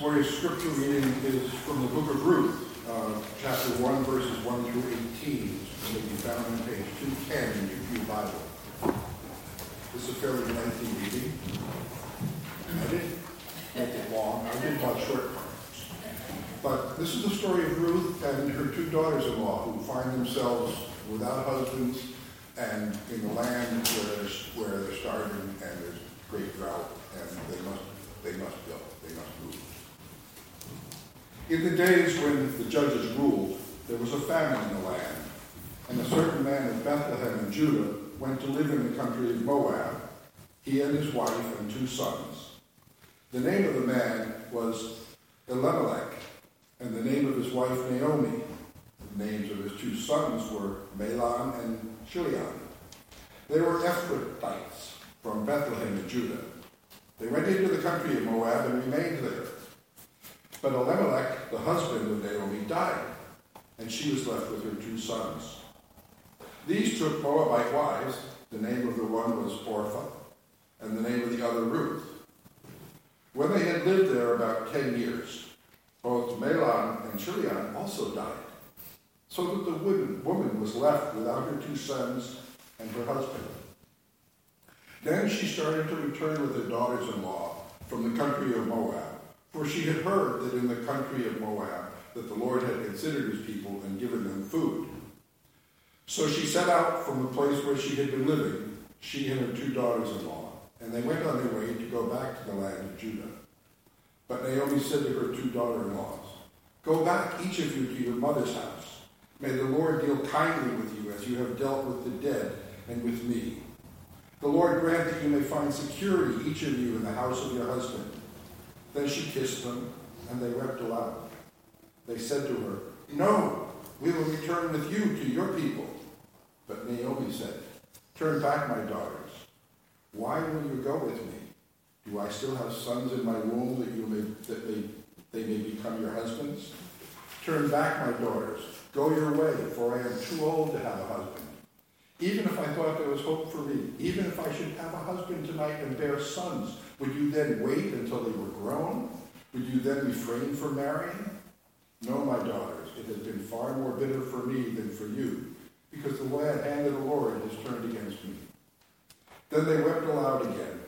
morning's scripture reading is from the book of Ruth, uh, chapter 1, verses 1 through 18. It may be found on page 210 in your Pew Bible. This is a fairly lengthy reading. I didn't make it long. I did want short parts. But this is the story of Ruth and her two daughters-in-law who find themselves without husbands and in the land where, where they're starving and there's great drought and they must, they must go. They must move. In the days when the judges ruled, there was a famine in the land, and a certain man of Bethlehem in Judah went to live in the country of Moab, he and his wife and two sons. The name of the man was Elimelech, and the name of his wife Naomi. The names of his two sons were Mahlon and Chilion. They were Ephrathites from Bethlehem in Judah. They went into the country of Moab and remained there. But Elimelech, the husband of Naomi, died, and she was left with her two sons. These took Moabite wives. The name of the one was Orpah, and the name of the other Ruth. When they had lived there about ten years, both Mahlon and Chilion also died, so that the woman was left without her two sons and her husband. Then she started to return with her daughters-in-law from the country of Moab, for she had heard that in the country of Moab that the Lord had considered his people and given them food. So she set out from the place where she had been living, she and her two daughters-in-law, and they went on their way to go back to the land of Judah. But Naomi said to her two daughter-in-laws, Go back, each of you, to your mother's house. May the Lord deal kindly with you as you have dealt with the dead and with me. The Lord grant that you may find security, each of you, in the house of your husband. Then she kissed them, and they wept aloud. They said to her, No, we will return with you to your people. But Naomi said, Turn back, my daughters. Why will you go with me? Do I still have sons in my womb that you may that they, they may become your husbands? Turn back, my daughters. Go your way, for I am too old to have a husband. Even if I thought there was hope for me, even if I should have a husband tonight and bear sons, would you then wait until they were grown? Would you then refrain from marrying? No, my daughters, it has been far more bitter for me than for you, because the hand of the Lord has turned against me. Then they wept aloud again.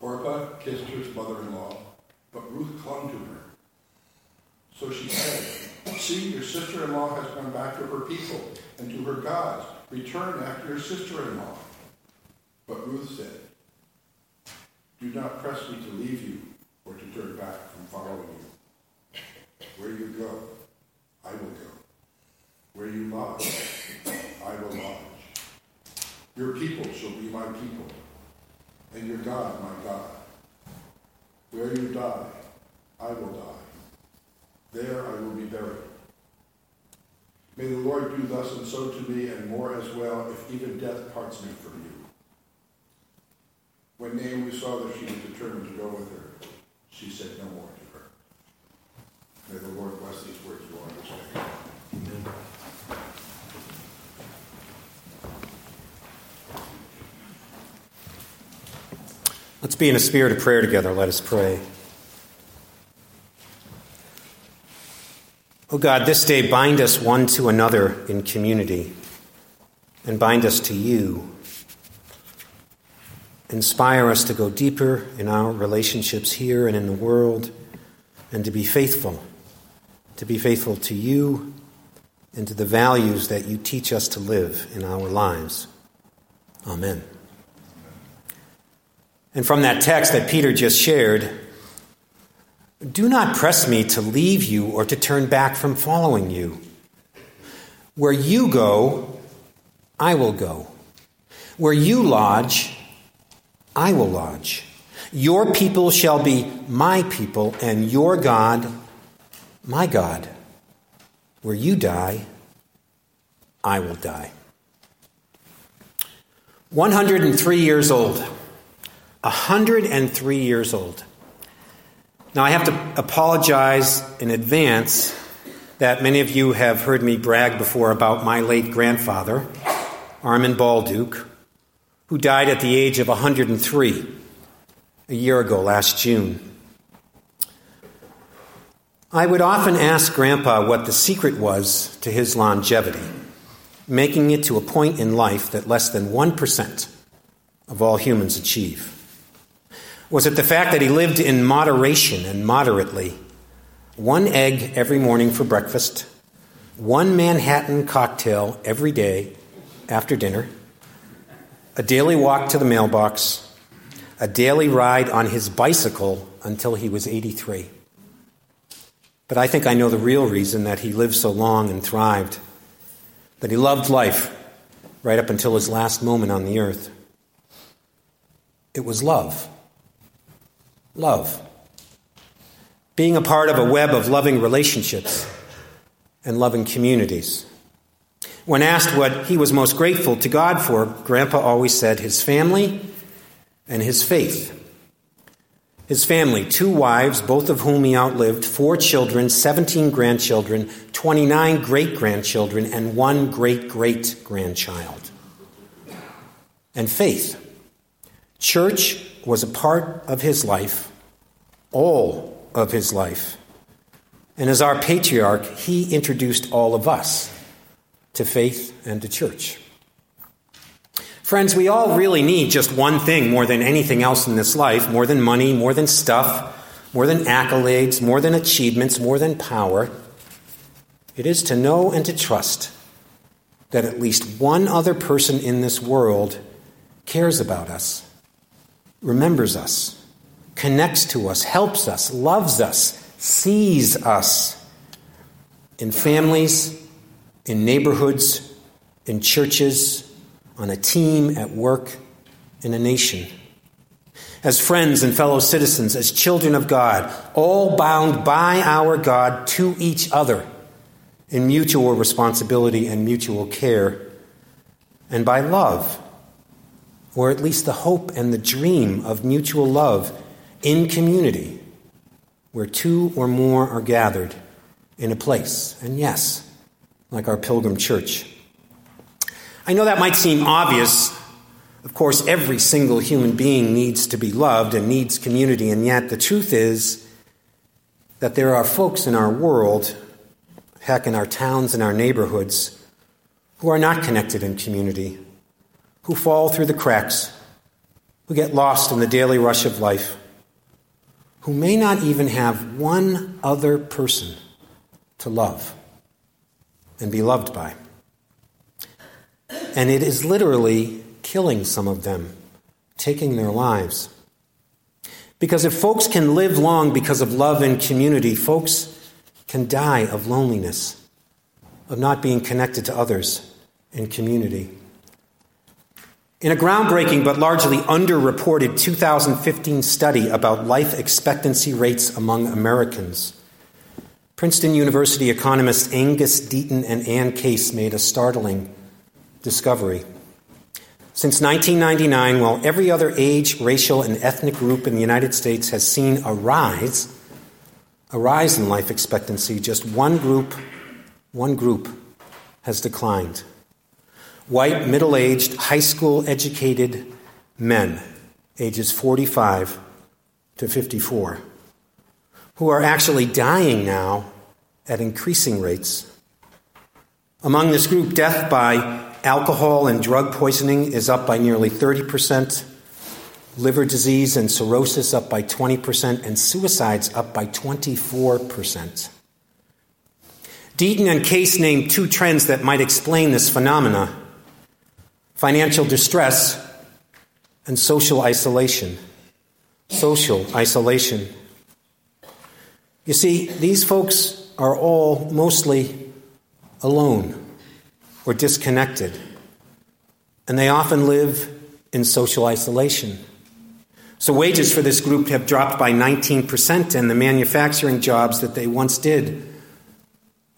Orpah kissed her mother-in-law, but Ruth clung to her. So she said, See, your sister-in-law has gone back to her people and to her gods Return after your sister-in-law. But Ruth said, Do not press me to leave you or to turn back from following you. Where you go, I will go. Where you lodge, I will lodge. Your people shall be my people, and your God my God. Where you die, I will die. There I will be buried. May the Lord do thus and so to me, and more as well, if even death parts me from you. When Naomi saw that she was determined to go with her, she said no more to her. May the Lord bless these words you understand. Amen. Let's be in a spirit of prayer together. Let us pray. Oh God, this day bind us one to another in community and bind us to you. Inspire us to go deeper in our relationships here and in the world and to be faithful, to be faithful to you and to the values that you teach us to live in our lives. Amen. And from that text that Peter just shared, do not press me to leave you or to turn back from following you. Where you go, I will go. Where you lodge, I will lodge. Your people shall be my people, and your God, my God. Where you die, I will die. 103 years old. 103 years old. Now, I have to apologize in advance that many of you have heard me brag before about my late grandfather, Armin Balduke, who died at the age of 103 a year ago, last June. I would often ask Grandpa what the secret was to his longevity, making it to a point in life that less than 1% of all humans achieve. Was it the fact that he lived in moderation and moderately? One egg every morning for breakfast, one Manhattan cocktail every day after dinner, a daily walk to the mailbox, a daily ride on his bicycle until he was 83. But I think I know the real reason that he lived so long and thrived, that he loved life right up until his last moment on the earth. It was love. Love. Being a part of a web of loving relationships and loving communities. When asked what he was most grateful to God for, Grandpa always said his family and his faith. His family, two wives, both of whom he outlived, four children, 17 grandchildren, 29 great grandchildren, and one great great grandchild. And faith. Church was a part of his life, all of his life. And as our patriarch, he introduced all of us to faith and to church. Friends, we all really need just one thing more than anything else in this life more than money, more than stuff, more than accolades, more than achievements, more than power. It is to know and to trust that at least one other person in this world cares about us, remembers us, connects to us, helps us, loves us, sees us in families, in neighborhoods, in churches on a team, at work, in a nation. As friends and fellow citizens, as children of God, all bound by our God to each other in mutual responsibility and mutual care, and by love, or at least the hope and the dream of mutual love in community, where two or more are gathered in a place. And yes, like our pilgrim church. I know that might seem obvious. Of course, every single human being needs to be loved and needs community, and yet the truth is that there are folks in our world, heck, in our towns and our neighborhoods, who are not connected in community, who fall through the cracks, who get lost in the daily rush of life, who may not even have one other person to love and be loved by. And it is literally killing some of them, taking their lives. Because if folks can live long because of love and community, folks can die of loneliness, of not being connected to others in community. In a groundbreaking but largely underreported 2015 study about life expectancy rates among Americans, Princeton University economists Angus Deaton and Ann Case made a startling discovery. Since 1999, while every other age, racial, and ethnic group in the United States has seen a rise, a rise in life expectancy, just one group, one group has declined. White, middle aged, high school educated men, ages 45 to 54, who are actually dying now at increasing rates. Among this group, death by Alcohol and drug poisoning is up by nearly 30%, liver disease and cirrhosis up by 20%, and suicides up by 24%. Deaton and Case named two trends that might explain this phenomena financial distress and social isolation. Social isolation. You see, these folks are all mostly alone or disconnected. And they often live in social isolation. So, wages for this group have dropped by 19%, and the manufacturing jobs that they once did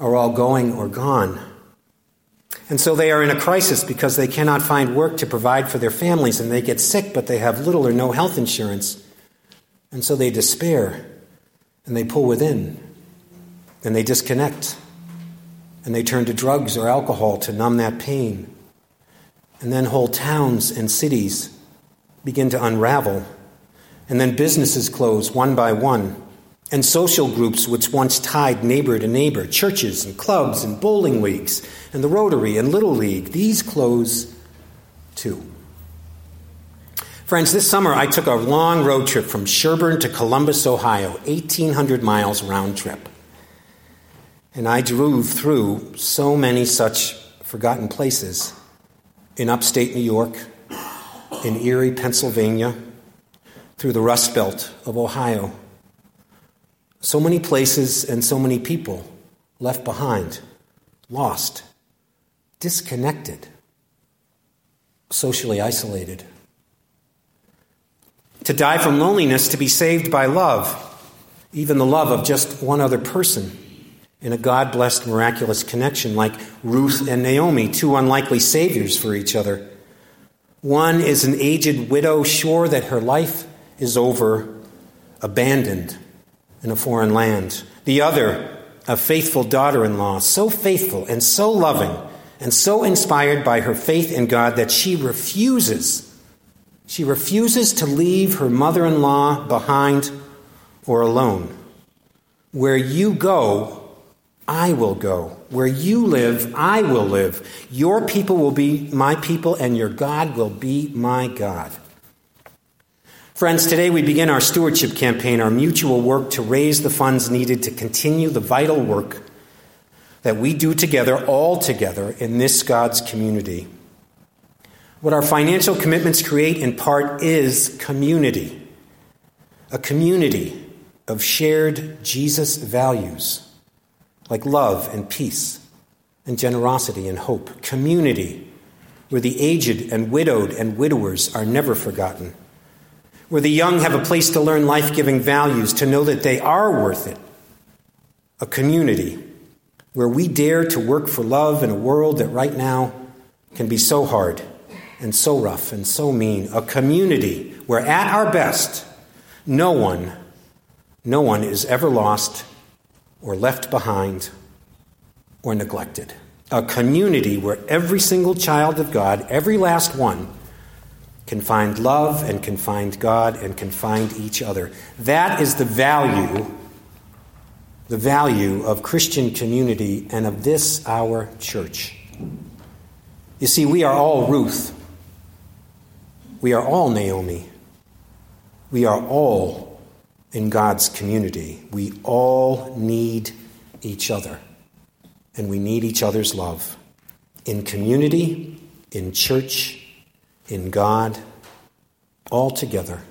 are all going or gone. And so they are in a crisis because they cannot find work to provide for their families, and they get sick, but they have little or no health insurance. And so they despair, and they pull within, and they disconnect and they turn to drugs or alcohol to numb that pain. And then whole towns and cities begin to unravel. And then businesses close one by one, and social groups which once tied neighbor to neighbor, churches and clubs and bowling leagues and the Rotary and Little League, these close too. Friends, this summer I took a long road trip from Sherburne to Columbus, Ohio, 1,800 miles round trip. And I drove through so many such forgotten places in upstate New York, in Erie, Pennsylvania, through the Rust Belt of Ohio. So many places and so many people left behind, lost, disconnected, socially isolated to die from loneliness, to be saved by love, even the love of just one other person in a God blessed miraculous connection like Ruth and Naomi, two unlikely saviors for each other. One is an aged widow, sure that her life is over, abandoned in a foreign land. The other, a faithful daughter in law, so faithful and so loving and so inspired by her faith in God that she refuses she refuses to leave her mother in law behind or alone. Where you go, I will go. Where you live, I will live. Your people will be my people, and your God will be my God. Friends, today we begin our stewardship campaign, our mutual work to raise the funds needed to continue the vital work that we do together, all together, in this God's community. What our financial commitments create in part is community, a community of shared Jesus values like love and peace and generosity and hope, community where the aged and widowed and widowers are never forgotten, where the young have a place to learn life giving values, to know that they are worth it, a community where we dare to work for love in a world that right now can be so hard and so rough and so mean, a community where at our best, no one, no one is ever lost or left behind or neglected. A community where every single child of God, every last one, can find love and can find God and can find each other. That is the value, the value of Christian community and of this, our church. You see, we are all Ruth. We are all Naomi. We are all in God's community. We all need each other. And we need each other's love. In community, in church, in God, all together.